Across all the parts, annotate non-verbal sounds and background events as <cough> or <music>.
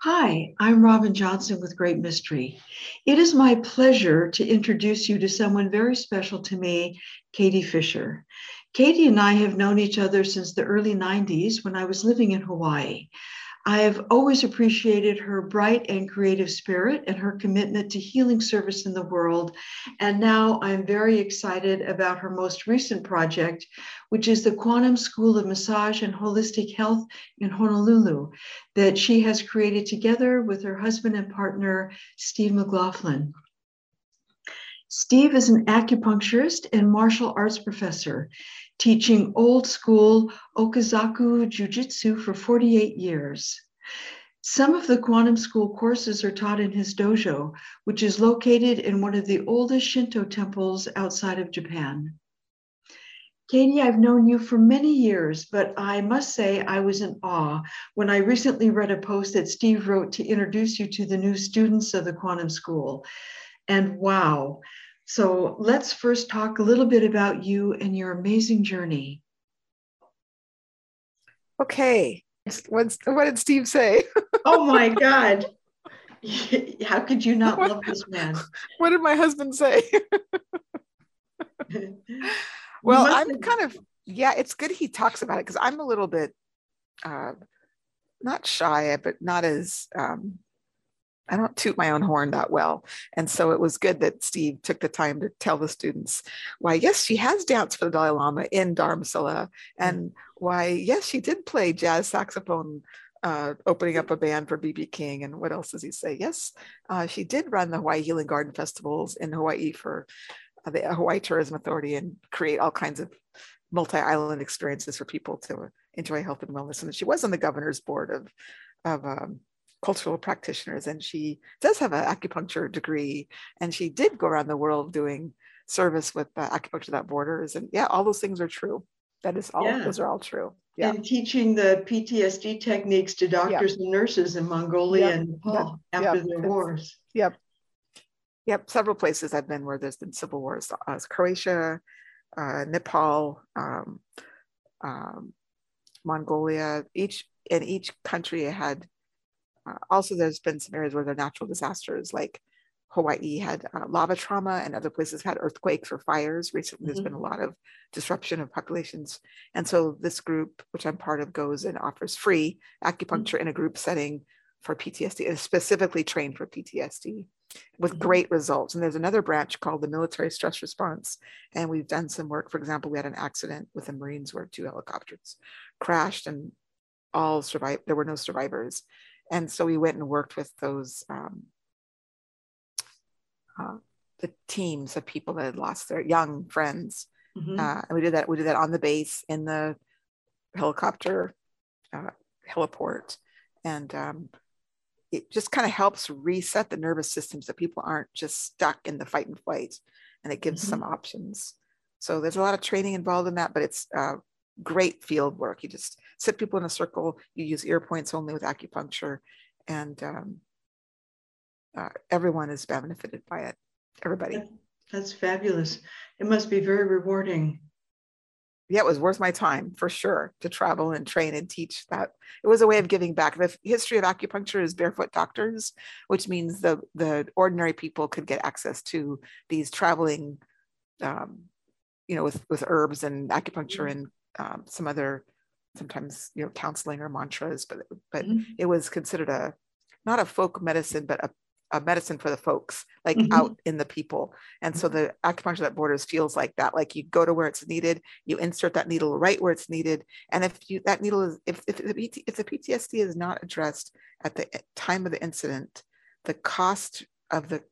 Hi, I'm Robin Johnson with Great Mystery. It is my pleasure to introduce you to someone very special to me, Katie Fisher. Katie and I have known each other since the early 90s when I was living in Hawaii. I have always appreciated her bright and creative spirit and her commitment to healing service in the world. And now I'm very excited about her most recent project, which is the Quantum School of Massage and Holistic Health in Honolulu, that she has created together with her husband and partner, Steve McLaughlin. Steve is an acupuncturist and martial arts professor teaching old school Okazaki Jiu Jitsu for 48 years. Some of the quantum school courses are taught in his dojo, which is located in one of the oldest Shinto temples outside of Japan. Katie, I've known you for many years, but I must say I was in awe when I recently read a post that Steve wrote to introduce you to the new students of the quantum school. And wow, so let's first talk a little bit about you and your amazing journey. Okay. What's, what did Steve say? <laughs> oh my <laughs> God. <laughs> How could you not what, love this man? What did my husband say? well, I'm have... kind of, yeah, it's good he talks about it because I'm a little bit uh, not shy, but not as um, I don't toot my own horn that well. And so it was good that Steve took the time to tell the students why, yes, she has danced for the Dalai Lama in Dharamsala. And why, yes, she did play jazz saxophone, uh, opening up a band for BB King. And what else does he say? Yes, uh, she did run the Hawaii Healing Garden Festivals in Hawaii for uh, the Hawaii Tourism Authority and create all kinds of multi island experiences for people to enjoy health and wellness. And she was on the governor's board of, of um, cultural practitioners and she does have an acupuncture degree and she did go around the world doing service with uh, acupuncture without borders and yeah all those things are true. That is all yeah. those are all true. Yeah. and teaching the ptsd techniques to doctors and nurses in mongolia and nepal after the wars. Yep. Yep. Several places i've been where there's been civil wars uh, croatia uh, nepal um, um, mongolia. Each in each country had uh, also, there's been some areas where there are natural disasters, like Hawaii had uh, lava trauma, and other places had earthquakes or fires. Recently, mm-hmm. there's been a lot of disruption of populations, and so this group, which I'm part of, goes and offers free acupuncture mm-hmm. in a group setting for PTSD, and specifically trained for PTSD with mm-hmm. great results. And there's another branch called the military stress response. And we've done some work. For example, we had an accident with the Marines where two helicopters crashed and all survived. There were no survivors and so we went and worked with those um, uh, the teams of people that had lost their young friends mm-hmm. uh, and we did that we did that on the base in the helicopter uh, heliport and um, it just kind of helps reset the nervous system so people aren't just stuck in the fight and flight and it gives mm-hmm. some options so there's a lot of training involved in that but it's uh, great field work. You just sit people in a circle, you use ear points only with acupuncture, and um, uh, everyone is benefited by it. Everybody. That's fabulous. It must be very rewarding. Yeah, it was worth my time for sure to travel and train and teach that. It was a way of giving back. The history of acupuncture is barefoot doctors, which means the the ordinary people could get access to these traveling, um, you know, with with herbs and acupuncture mm-hmm. and um, some other sometimes you know counseling or mantras but but mm-hmm. it was considered a not a folk medicine but a, a medicine for the folks like mm-hmm. out in the people and so the acupuncture that borders feels like that like you go to where it's needed you insert that needle right where it's needed and if you that needle is if, if, the, if the ptsd is not addressed at the time of the incident the cost of the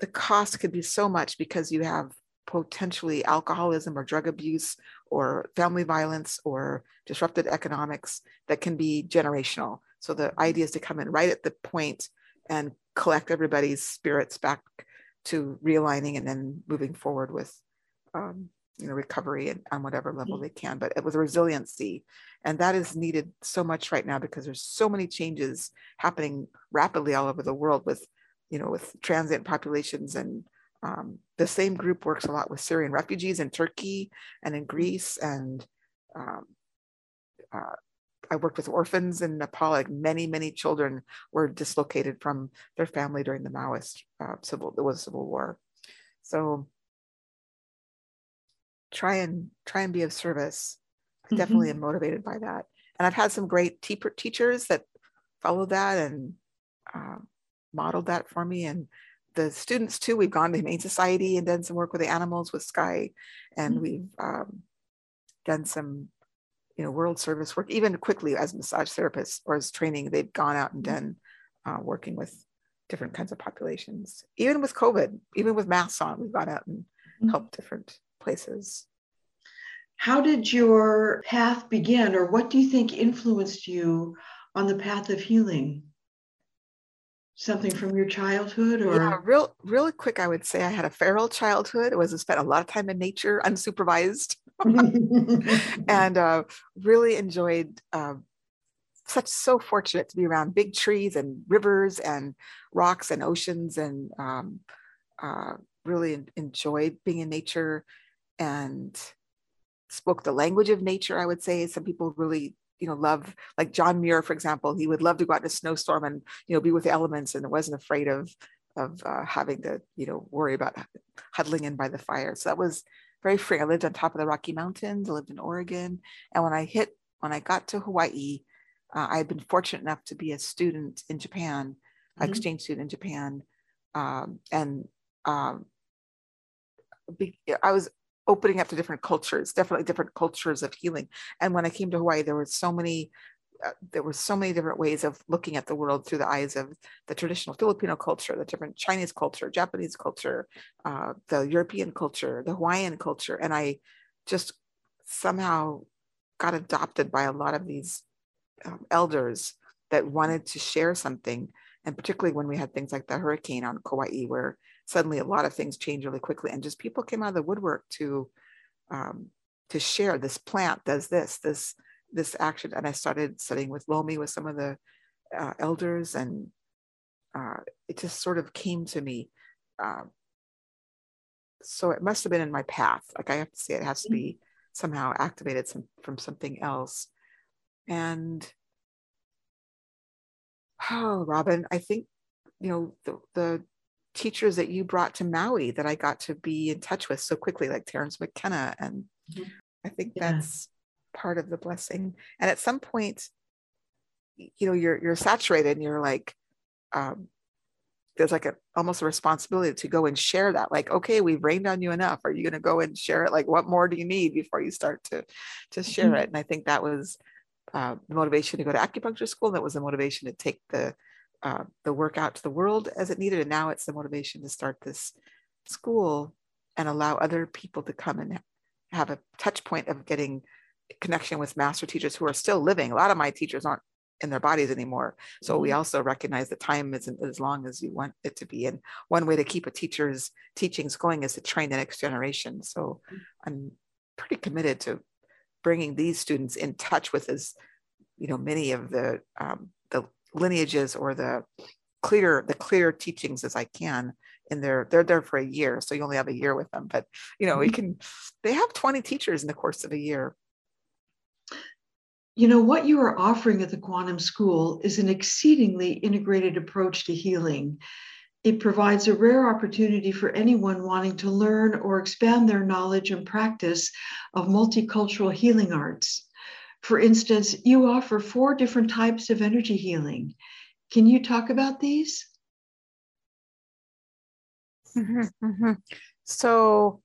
the cost could be so much because you have potentially alcoholism or drug abuse or family violence or disrupted economics that can be generational. So the idea is to come in right at the point and collect everybody's spirits back to realigning and then moving forward with um, you know recovery and, on whatever level mm-hmm. they can but with resiliency and that is needed so much right now because there's so many changes happening rapidly all over the world with you know with transient populations and um, the same group works a lot with Syrian refugees in Turkey and in Greece and um, uh, I worked with orphans in Nepal. Like many, many children were dislocated from their family during the Maoist uh, civil. It was a civil war. So try and try and be of service. I mm-hmm. definitely am motivated by that, and I've had some great te- teachers that followed that and uh, modeled that for me. And the students too. We've gone to Humane Society and done some work with the animals with Sky, and mm-hmm. we've um, done some you know world service work even quickly as massage therapists or as training they've gone out and mm-hmm. done uh, working with different kinds of populations even with covid even with masks on we've gone out and mm-hmm. helped different places how did your path begin or what do you think influenced you on the path of healing something from your childhood or? Yeah real really quick i would say i had a feral childhood. It was I spent a lot of time in nature unsupervised. <laughs> <laughs> And uh, really enjoyed uh, such so fortunate to be around big trees and rivers and rocks and oceans and um, uh, really enjoyed being in nature and spoke the language of nature i would say. Some people really you know love like john muir for example he would love to go out in a snowstorm and you know be with the elements and wasn't afraid of of uh, having to you know worry about huddling in by the fire so that was very free. I lived on top of the Rocky Mountains. I lived in Oregon. And when I hit, when I got to Hawaii, uh, I had been fortunate enough to be a student in Japan, mm-hmm. exchange student in Japan. Um, and um, be, I was opening up to different cultures, definitely different cultures of healing. And when I came to Hawaii, there were so many uh, there were so many different ways of looking at the world through the eyes of the traditional Filipino culture, the different Chinese culture, Japanese culture, uh, the European culture, the Hawaiian culture. And I just somehow got adopted by a lot of these um, elders that wanted to share something. And particularly when we had things like the hurricane on Kauai, where suddenly a lot of things changed really quickly, and just people came out of the woodwork to um, to share this plant does this, this this action and I started studying with Lomi with some of the uh, elders and uh, it just sort of came to me. Um, so it must have been in my path. Like I have to say, it has to be somehow activated some, from something else. And oh, <sighs> Robin, I think you know the, the teachers that you brought to Maui that I got to be in touch with so quickly, like Terence McKenna, and mm-hmm. I think yeah. that's part of the blessing and at some point you know you're you're saturated and you're like um there's like a almost a responsibility to go and share that like okay we've rained on you enough are you going to go and share it like what more do you need before you start to to share mm-hmm. it and i think that was uh, the motivation to go to acupuncture school that was the motivation to take the uh, the work out to the world as it needed and now it's the motivation to start this school and allow other people to come and have a touch point of getting connection with master teachers who are still living. A lot of my teachers aren't in their bodies anymore. So mm-hmm. we also recognize that time isn't as long as you want it to be. And one way to keep a teacher's teachings going is to train the next generation. So mm-hmm. I'm pretty committed to bringing these students in touch with as, you know, many of the um, the lineages or the clear the clear teachings as I can in their they're there for a year so you only have a year with them but you know we mm-hmm. can they have 20 teachers in the course of a year you know, what you are offering at the Quantum School is an exceedingly integrated approach to healing. It provides a rare opportunity for anyone wanting to learn or expand their knowledge and practice of multicultural healing arts. For instance, you offer four different types of energy healing. Can you talk about these? Mm-hmm, mm-hmm. So,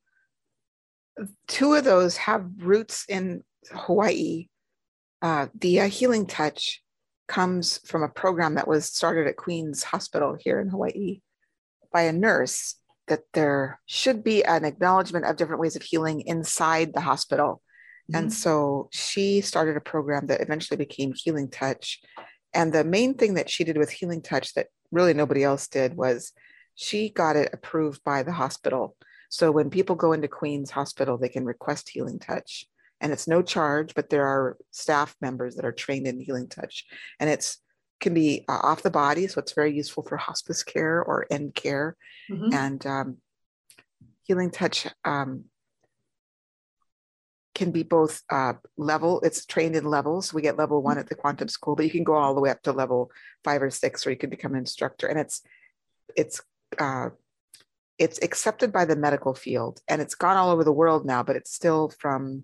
two of those have roots in Hawaii uh, the uh, healing touch comes from a program that was started at Queen's Hospital here in Hawaii by a nurse that there should be an acknowledgement of different ways of healing inside the hospital. Mm-hmm. And so she started a program that eventually became Healing Touch. And the main thing that she did with Healing Touch that really nobody else did was she got it approved by the hospital. So when people go into Queen's Hospital, they can request Healing Touch and it's no charge, but there are staff members that are trained in healing touch, and it's can be uh, off the body, so it's very useful for hospice care or end care, mm-hmm. and um, healing touch um, can be both uh, level, it's trained in levels. We get level one at the quantum school, but you can go all the way up to level five or six, or you can become an instructor. And it's it's uh, it's accepted by the medical field and it's gone all over the world now, but it's still from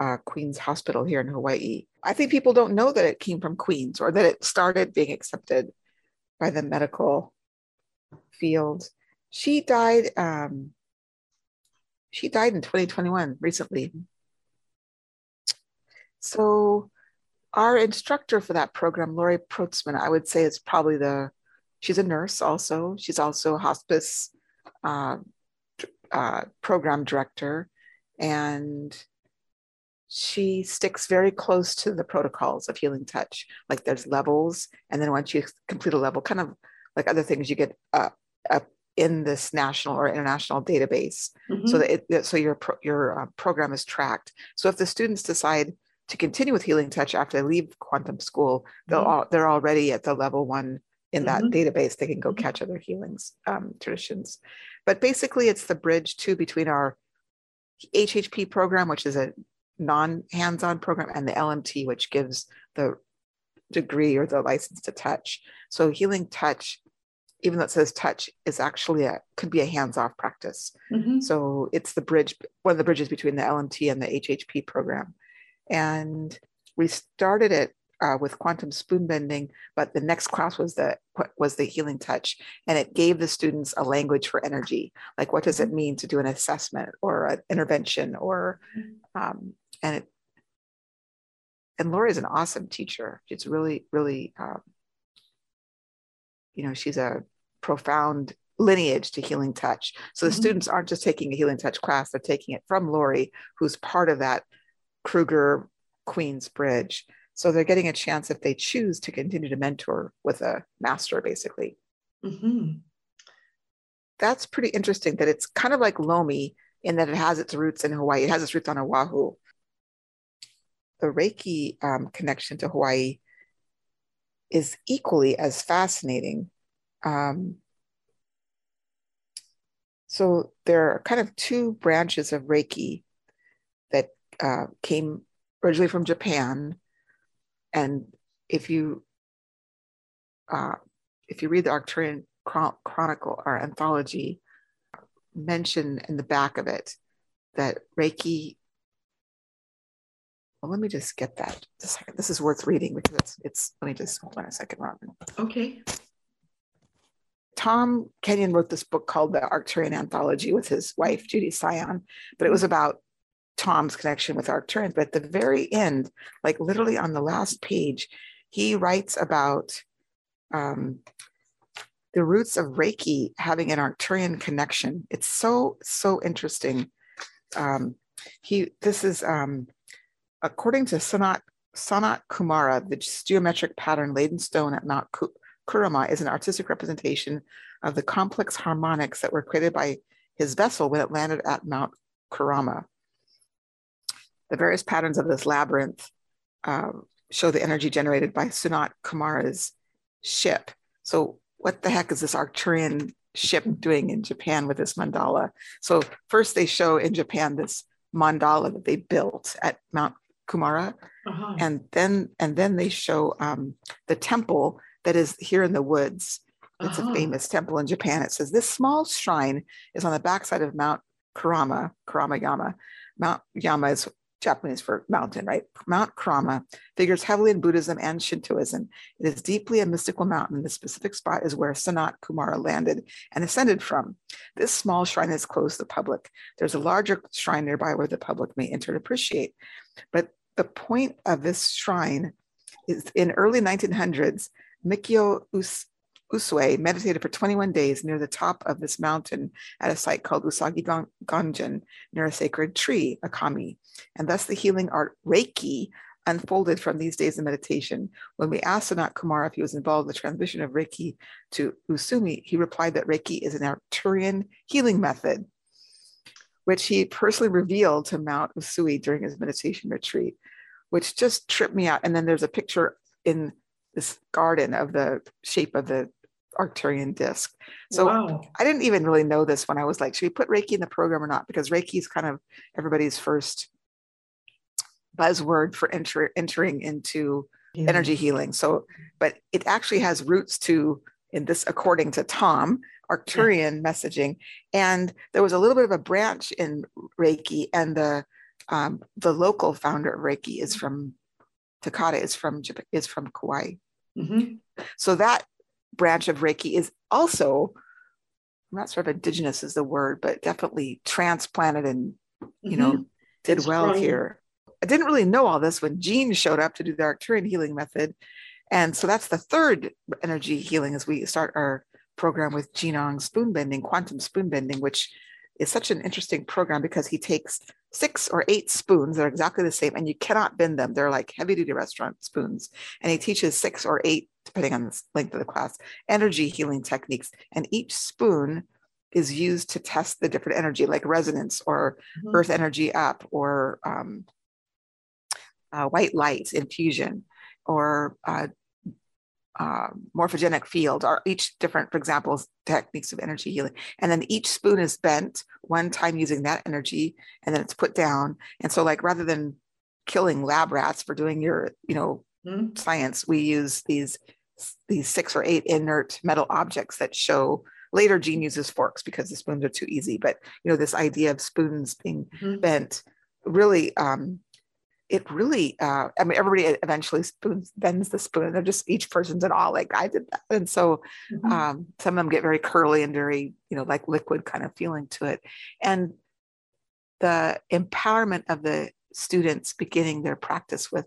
uh, Queens Hospital here in Hawaii. I think people don't know that it came from Queens or that it started being accepted by the medical field. She died. Um, she died in 2021 recently. So, our instructor for that program, Lori Protzman, I would say is probably the. She's a nurse also. She's also a hospice uh, uh, program director, and she sticks very close to the protocols of healing touch. Like there's levels, and then once you complete a level, kind of like other things, you get a, up in this national or international database, mm-hmm. so that it, so your pro, your uh, program is tracked. So if the students decide to continue with healing touch after they leave quantum school, they'll mm-hmm. all, they're already at the level one in that mm-hmm. database. They can go mm-hmm. catch other healings um, traditions, but basically it's the bridge too between our HHP program, which is a non hands on program, and the LMT, which gives the degree or the license to touch. So, healing touch, even though it says touch, is actually a could be a hands off practice. Mm-hmm. So, it's the bridge, one of the bridges between the LMT and the HHP program. And we started it uh, with quantum spoon bending, but the next class was the was the healing touch, and it gave the students a language for energy, like what does it mean to do an assessment or an intervention or mm-hmm. um, and it and Lori is an awesome teacher. She's really, really, um, you know, she's a profound lineage to Healing Touch. So the mm-hmm. students aren't just taking a Healing Touch class; they're taking it from Lori, who's part of that Kruger Queens Bridge. So they're getting a chance if they choose to continue to mentor with a master, basically. Mm-hmm. That's pretty interesting. That it's kind of like Lomi in that it has its roots in Hawaii. It has its roots on Oahu, the Reiki um, connection to Hawaii is equally as fascinating. Um, so there are kind of two branches of Reiki that uh, came originally from Japan, and if you uh, if you read the Arcturian Chronicle or anthology, mention in the back of it that Reiki well, let me just get that. This is worth reading because it's, it's, let me just hold on a second, Robin. Okay. Tom Kenyon wrote this book called The Arcturian Anthology with his wife, Judi Sion, but it was about Tom's connection with Arcturians. But at the very end, like literally on the last page, he writes about um, the roots of Reiki having an Arcturian connection. It's so, so interesting. Um, he, this is, um, According to Sanat, Sanat Kumara, the geometric pattern laid in stone at Mount Kurama is an artistic representation of the complex harmonics that were created by his vessel when it landed at Mount Kurama. The various patterns of this labyrinth uh, show the energy generated by Sanat Kumara's ship. So, what the heck is this Arcturian ship doing in Japan with this mandala? So, first they show in Japan this mandala that they built at Mount Kumara, uh-huh. and then and then they show um, the temple that is here in the woods. It's uh-huh. a famous temple in Japan. It says this small shrine is on the backside of Mount Kurama, Kurama Yama. Mount Yama is Japanese for mountain, right? Mount Kurama figures heavily in Buddhism and Shintoism. It is deeply a mystical mountain. The specific spot is where Sanat Kumara landed and ascended from. This small shrine is closed to the public. There's a larger shrine nearby where the public may enter and appreciate. But the point of this shrine is in early 1900s, Mikao Us- Usui meditated for 21 days near the top of this mountain at a site called Usagi Ganjen near a sacred tree, a kami. And thus the healing art Reiki unfolded from these days of meditation. When we asked Sanat Kumara if he was involved in the transmission of Reiki to Usumi, he replied that Reiki is an Arcturian healing method which he personally revealed to Mount Usui during his meditation retreat, which just tripped me out. And then there's a picture in this garden of the shape of the Arcturian disc. So wow. I didn't even really know this when I was like, should we put Reiki in the program or not? Because Reiki is kind of everybody's first buzzword for enter, entering into yeah. energy healing. So, but it actually has roots to in this, according to Tom, Arcturian yeah. messaging. And there was a little bit of a branch in Reiki, and the um, the local founder of Reiki is from Takata is from is from Kauai. Mm-hmm. So that branch of Reiki is also I'm not sure if indigenous is the word, but definitely transplanted and you mm-hmm. know did it's well here. I didn't really know all this when Jean showed up to do the Arcturian healing method. And so that's the third energy healing as we start our program with Jinong spoon bending, quantum spoon bending, which is such an interesting program because he takes six or eight spoons that are exactly the same and you cannot bend them. They're like heavy duty restaurant spoons. And he teaches six or eight, depending on the length of the class, energy healing techniques. And each spoon is used to test the different energy, like resonance or mm-hmm. earth energy up or um, uh, white light infusion or uh, uh, morphogenic field are each different, for example, techniques of energy healing. And then each spoon is bent one time using that energy, and then it's put down. And so, like, rather than killing lab rats for doing your, you know, mm-hmm. science, we use these these six or eight inert metal objects that show. Later, gene uses forks because the spoons are too easy. But you know, this idea of spoons being mm-hmm. bent really um, it really uh, i mean everybody eventually spoons bends the spoon they're just each person's in awe like i did that and so mm-hmm. um, some of them get very curly and very you know like liquid kind of feeling to it and the empowerment of the students beginning their practice with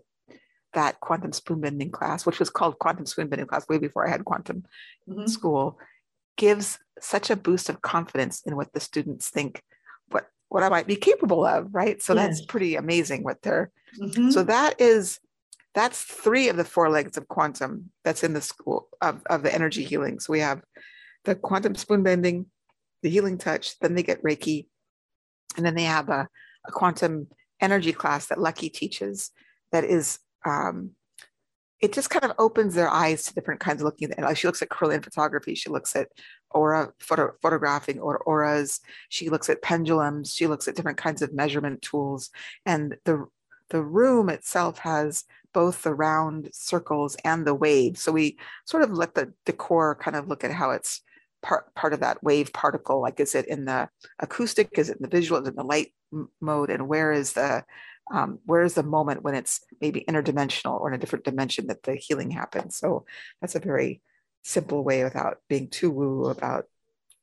that quantum spoon bending class which was called quantum spoon bending class way before i had quantum mm-hmm. school gives such a boost of confidence in what the students think what what I might be capable of, right? So that's pretty amazing what they're. Mm-hmm. So that is that's three of the four legs of quantum that's in the school of, of the energy healing. So we have the quantum spoon bending, the healing touch, then they get Reiki, and then they have a, a quantum energy class that Lucky teaches that is um, it just kind of opens their eyes to different kinds of looking Like she looks at Kirlian photography, she looks at aura photo, photographing or auras, she looks at pendulums, she looks at different kinds of measurement tools. And the the room itself has both the round circles and the wave. So we sort of let the decor kind of look at how it's part part of that wave particle. Like is it in the acoustic? Is it in the visual? Is it in the light mode? And where is the um, where is the moment when it's maybe interdimensional or in a different dimension that the healing happens so that's a very simple way without being too woo about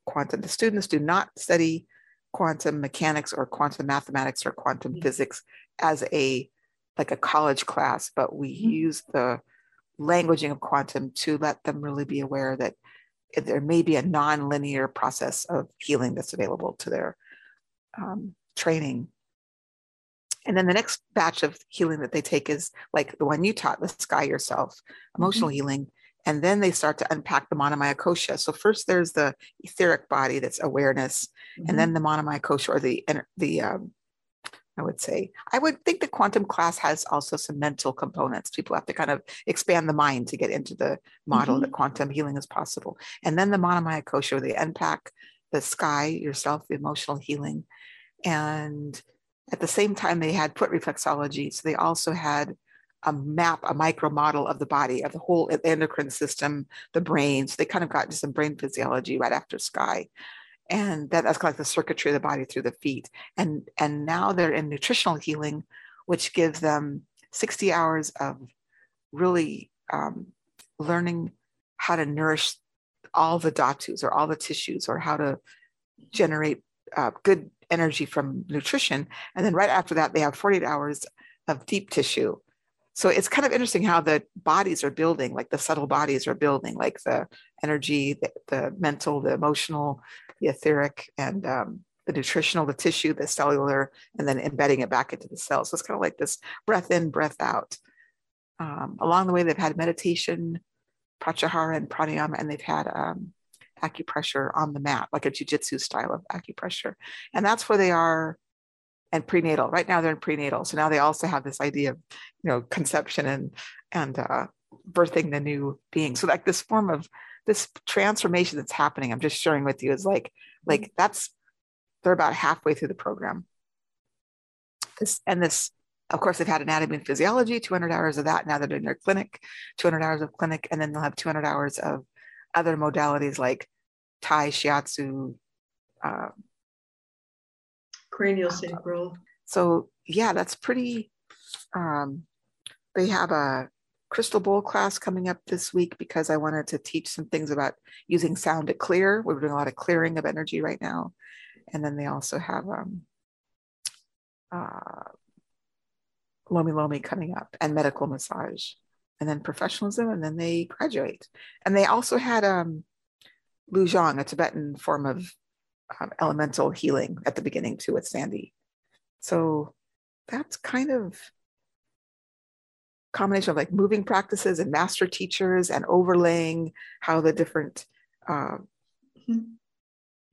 quantum the students do not study quantum mechanics or quantum mathematics or quantum mm-hmm. physics as a like a college class but we mm-hmm. use the languaging of quantum to let them really be aware that there may be a non-linear process of healing that's available to their um, training and then the next batch of healing that they take is like the one you taught, the sky yourself, emotional mm-hmm. healing. And then they start to unpack the Manamaya Kosha. So first there's the etheric body that's awareness, mm-hmm. and then the Manamaya Kosha or the the um, I would say I would think the quantum class has also some mental components. People have to kind of expand the mind to get into the model mm-hmm. that quantum healing is possible. And then the Manamaya Kosha, they unpack the sky yourself, the emotional healing, and at the same time, they had foot reflexology. So they also had a map, a micro model of the body, of the whole endocrine system, the brain. So they kind of got into some brain physiology right after Sky. And that, that's kind of like the circuitry of the body through the feet. And, and now they're in nutritional healing, which gives them 60 hours of really um, learning how to nourish all the dhatus or all the tissues or how to generate uh, good energy from nutrition. And then right after that, they have 48 hours of deep tissue. So it's kind of interesting how the bodies are building, like the subtle bodies are building, like the energy, the, the mental, the emotional, the etheric, and um, the nutritional, the tissue, the cellular, and then embedding it back into the cells. So it's kind of like this breath in, breath out. Um, along the way, they've had meditation, pratyahara, and pranayama, and they've had um, acupressure on the mat, like a jujitsu style of acupressure. And that's where they are and prenatal. Right now they're in prenatal. So now they also have this idea of, you know, conception and and uh, birthing the new being. So like this form of this transformation that's happening, I'm just sharing with you is like like mm-hmm. that's they're about halfway through the program. This and this of course, they've had anatomy and physiology, 200 hours of that. Now they're doing their clinic, 200 hours of clinic, and then they'll have 200 hours of other modalities like Thai, Shiatsu, uh, cranial sacral. So yeah, that's pretty. Um, they have a crystal bowl class coming up this week because I wanted to teach some things about using sound to clear. We're doing a lot of clearing of energy right now, and then they also have um, uh, Lomi Lomi coming up and medical massage, and then professionalism, and then they graduate. And they also had um, Lujong, a Tibetan form of um, elemental healing at the beginning too with Sandy. So that's kind of combination of like moving practices and master teachers and overlaying how the different uh,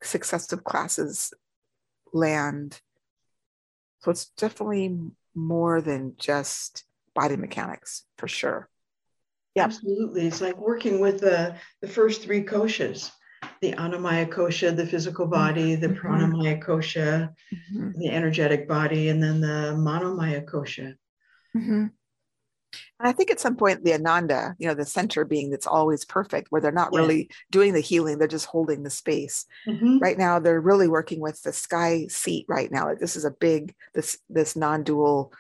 successive classes land. So it's definitely more than just body mechanics for sure. Yeah. Absolutely. It's like working with the, the first three koshas the annamaya kosha, the physical body, the mm-hmm. Pranamaya kosha, mm-hmm. the energetic body, and then the Manomaya kosha. Mm-hmm. And I think at some point the Ananda, you know, the center being that's always perfect, where they're not yeah. really doing the healing, they're just holding the space. Mm-hmm. Right now, they're really working with the sky seat right now. Like this is a big, this this non-dual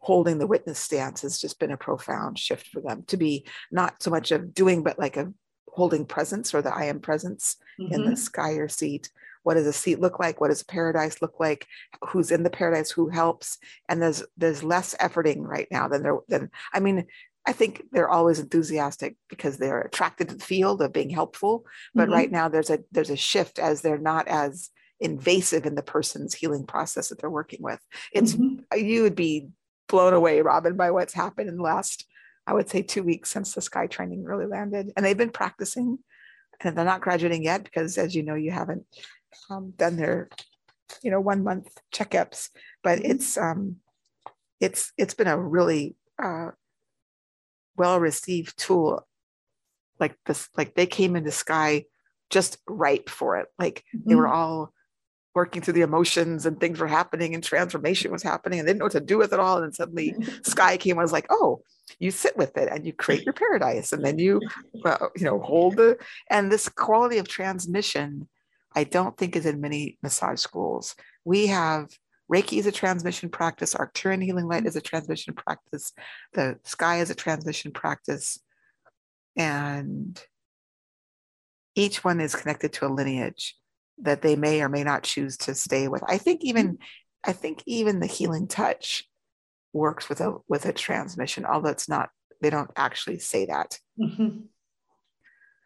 holding the witness stance has just been a profound shift for them to be not so much of doing, but like a holding presence or the I am presence mm-hmm. in the mm-hmm. sky or seat. What does a seat look like? What does paradise look like? Who's in the paradise? Who helps? And there's there's less efforting right now than there than I mean, I think they're always enthusiastic because they're attracted to the field of being helpful. But mm-hmm. right now there's a there's a shift as they're not as invasive in the person's healing process that they're working with. It's mm-hmm. you would be blown away, Robin, by what's happened in the last I would say two weeks since the sky training really landed. And they've been practicing and they're not graduating yet because as you know, you haven't um, done their, you know, one month checkups, but mm-hmm. it's, um, it's, it's been a really uh, well-received tool. Like this, like they came into sky just ripe for it. Like they were mm-hmm. all working through the emotions and things were happening and transformation was happening and they didn't know what to do with it all. And then suddenly <laughs> sky came, I was like, oh, you sit with it and you create your paradise and then you, well, you know, hold the, and this quality of transmission, I don't think is in many massage schools. We have Reiki is a transmission practice. Arcturian healing light is a transmission practice. The sky is a transmission practice. And each one is connected to a lineage that they may or may not choose to stay with. I think even I think even the healing touch works with a with a transmission, although it's not they don't actually say that. Mm-hmm.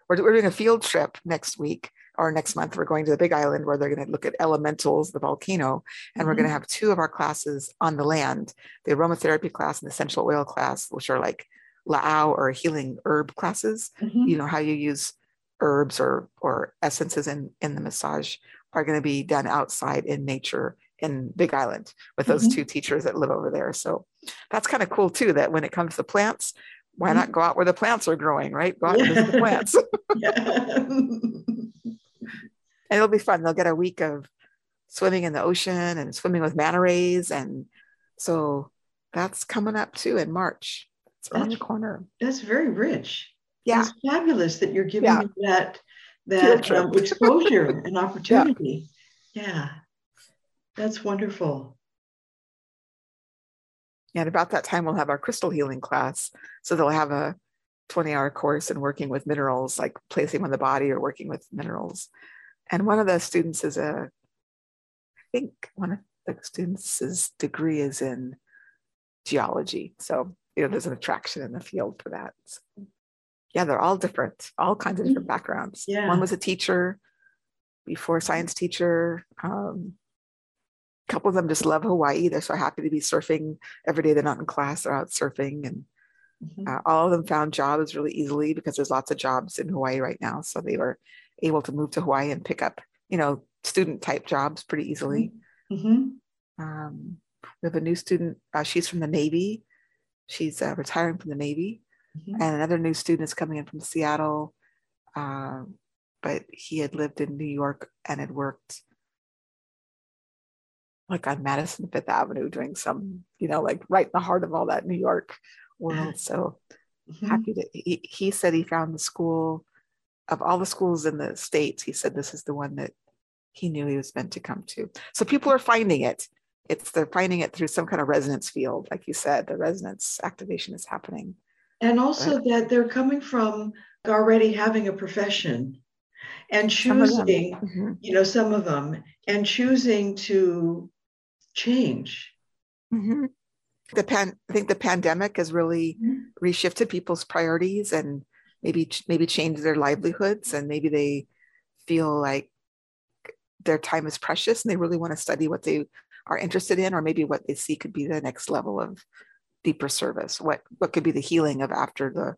We're, we're doing a field trip next week or next month. We're going to the Big Island where they're going to look at elementals, the volcano, and mm-hmm. we're going to have two of our classes on the land: the aromatherapy class and the essential oil class, which are like Lao or healing herb classes. Mm-hmm. You know how you use herbs or or essences in in the massage are going to be done outside in nature in Big Island with those mm-hmm. two teachers that live over there. So that's kind of cool too. That when it comes to plants, why mm-hmm. not go out where the plants are growing, right? Go out yeah. and visit the plants. <laughs> <laughs> and it'll be fun. They'll get a week of swimming in the ocean and swimming with manta rays, and so that's coming up too in March. It's around the corner. That's very rich yeah. it's fabulous that you're giving yeah. that that um, <laughs> exposure and opportunity. Yeah. yeah, that's wonderful. And about that time, we'll have our crystal healing class. So they'll have a 20 hour course in working with minerals, like placing on the body or working with minerals. And one of the students is a, I think one of the students' degree is in geology. So, you know, there's an attraction in the field for that. So yeah, they're all different, all kinds of different mm-hmm. backgrounds. Yeah. One was a teacher before science teacher. Um, a couple of them just love Hawaii. They're so happy to be surfing every day. They're not in class, they're out surfing. And mm-hmm. uh, all of them found jobs really easily because there's lots of jobs in Hawaii right now. So they were able to move to Hawaii and pick up, you know, student type jobs pretty easily. Mm-hmm. Um, we have a new student. Uh, she's from the Navy. She's uh, retiring from the Navy. Mm-hmm. And another new student is coming in from Seattle, uh, but he had lived in New York and had worked like on Madison Fifth Avenue doing some, you know, like right in the heart of all that New York world. So mm-hmm. happy to, he, he said he found the school of all the schools in the States. He said this is the one that he knew he was meant to come to. So people are finding it. It's they're finding it through some kind of resonance field. Like you said, the resonance activation is happening. And also but, that they're coming from already having a profession and choosing, mm-hmm. you know, some of them and choosing to change. Mm-hmm. The pan, I think the pandemic has really mm-hmm. reshifted people's priorities and maybe maybe changed their livelihoods, and maybe they feel like their time is precious and they really want to study what they are interested in, or maybe what they see could be the next level of deeper service. What what could be the healing of after the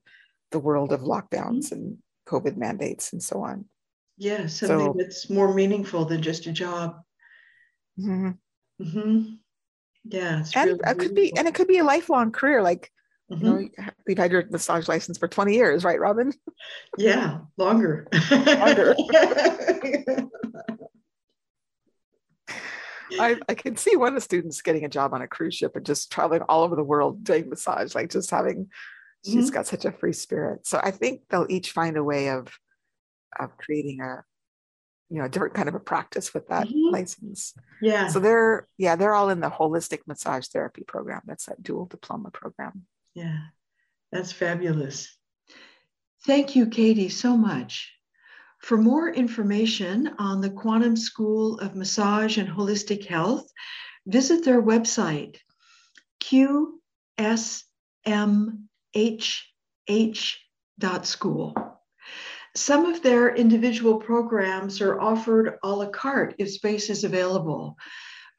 the world of lockdowns and COVID mandates and so on. Yeah, something so, that's more meaningful than just a job. Mm-hmm. Mm-hmm. Yeah, and really it could be, and it could be a lifelong career. Like, mm-hmm. you know, we've had your massage license for twenty years, right, Robin? Yeah, longer. longer. <laughs> <laughs> I, <laughs> I can see one of the students getting a job on a cruise ship and just traveling all over the world doing massage, like just having. She's mm-hmm. got such a free spirit. So I think they'll each find a way of of creating a you know, different kind of a practice with that mm-hmm. license. Yeah. So they're yeah, they're all in the holistic massage therapy program. That's that dual diploma program. Yeah. That's fabulous. Thank you, Katie, so much. For more information on the Quantum School of Massage and Holistic Health, visit their website, qsmhh.school. Some of their individual programs are offered a la carte if space is available.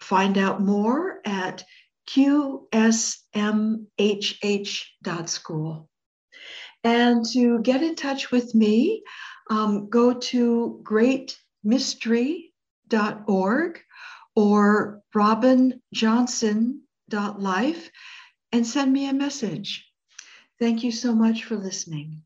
Find out more at qsmhh.school. And to get in touch with me, um, go to greatmystery.org or robinjohnson.life and send me a message. Thank you so much for listening.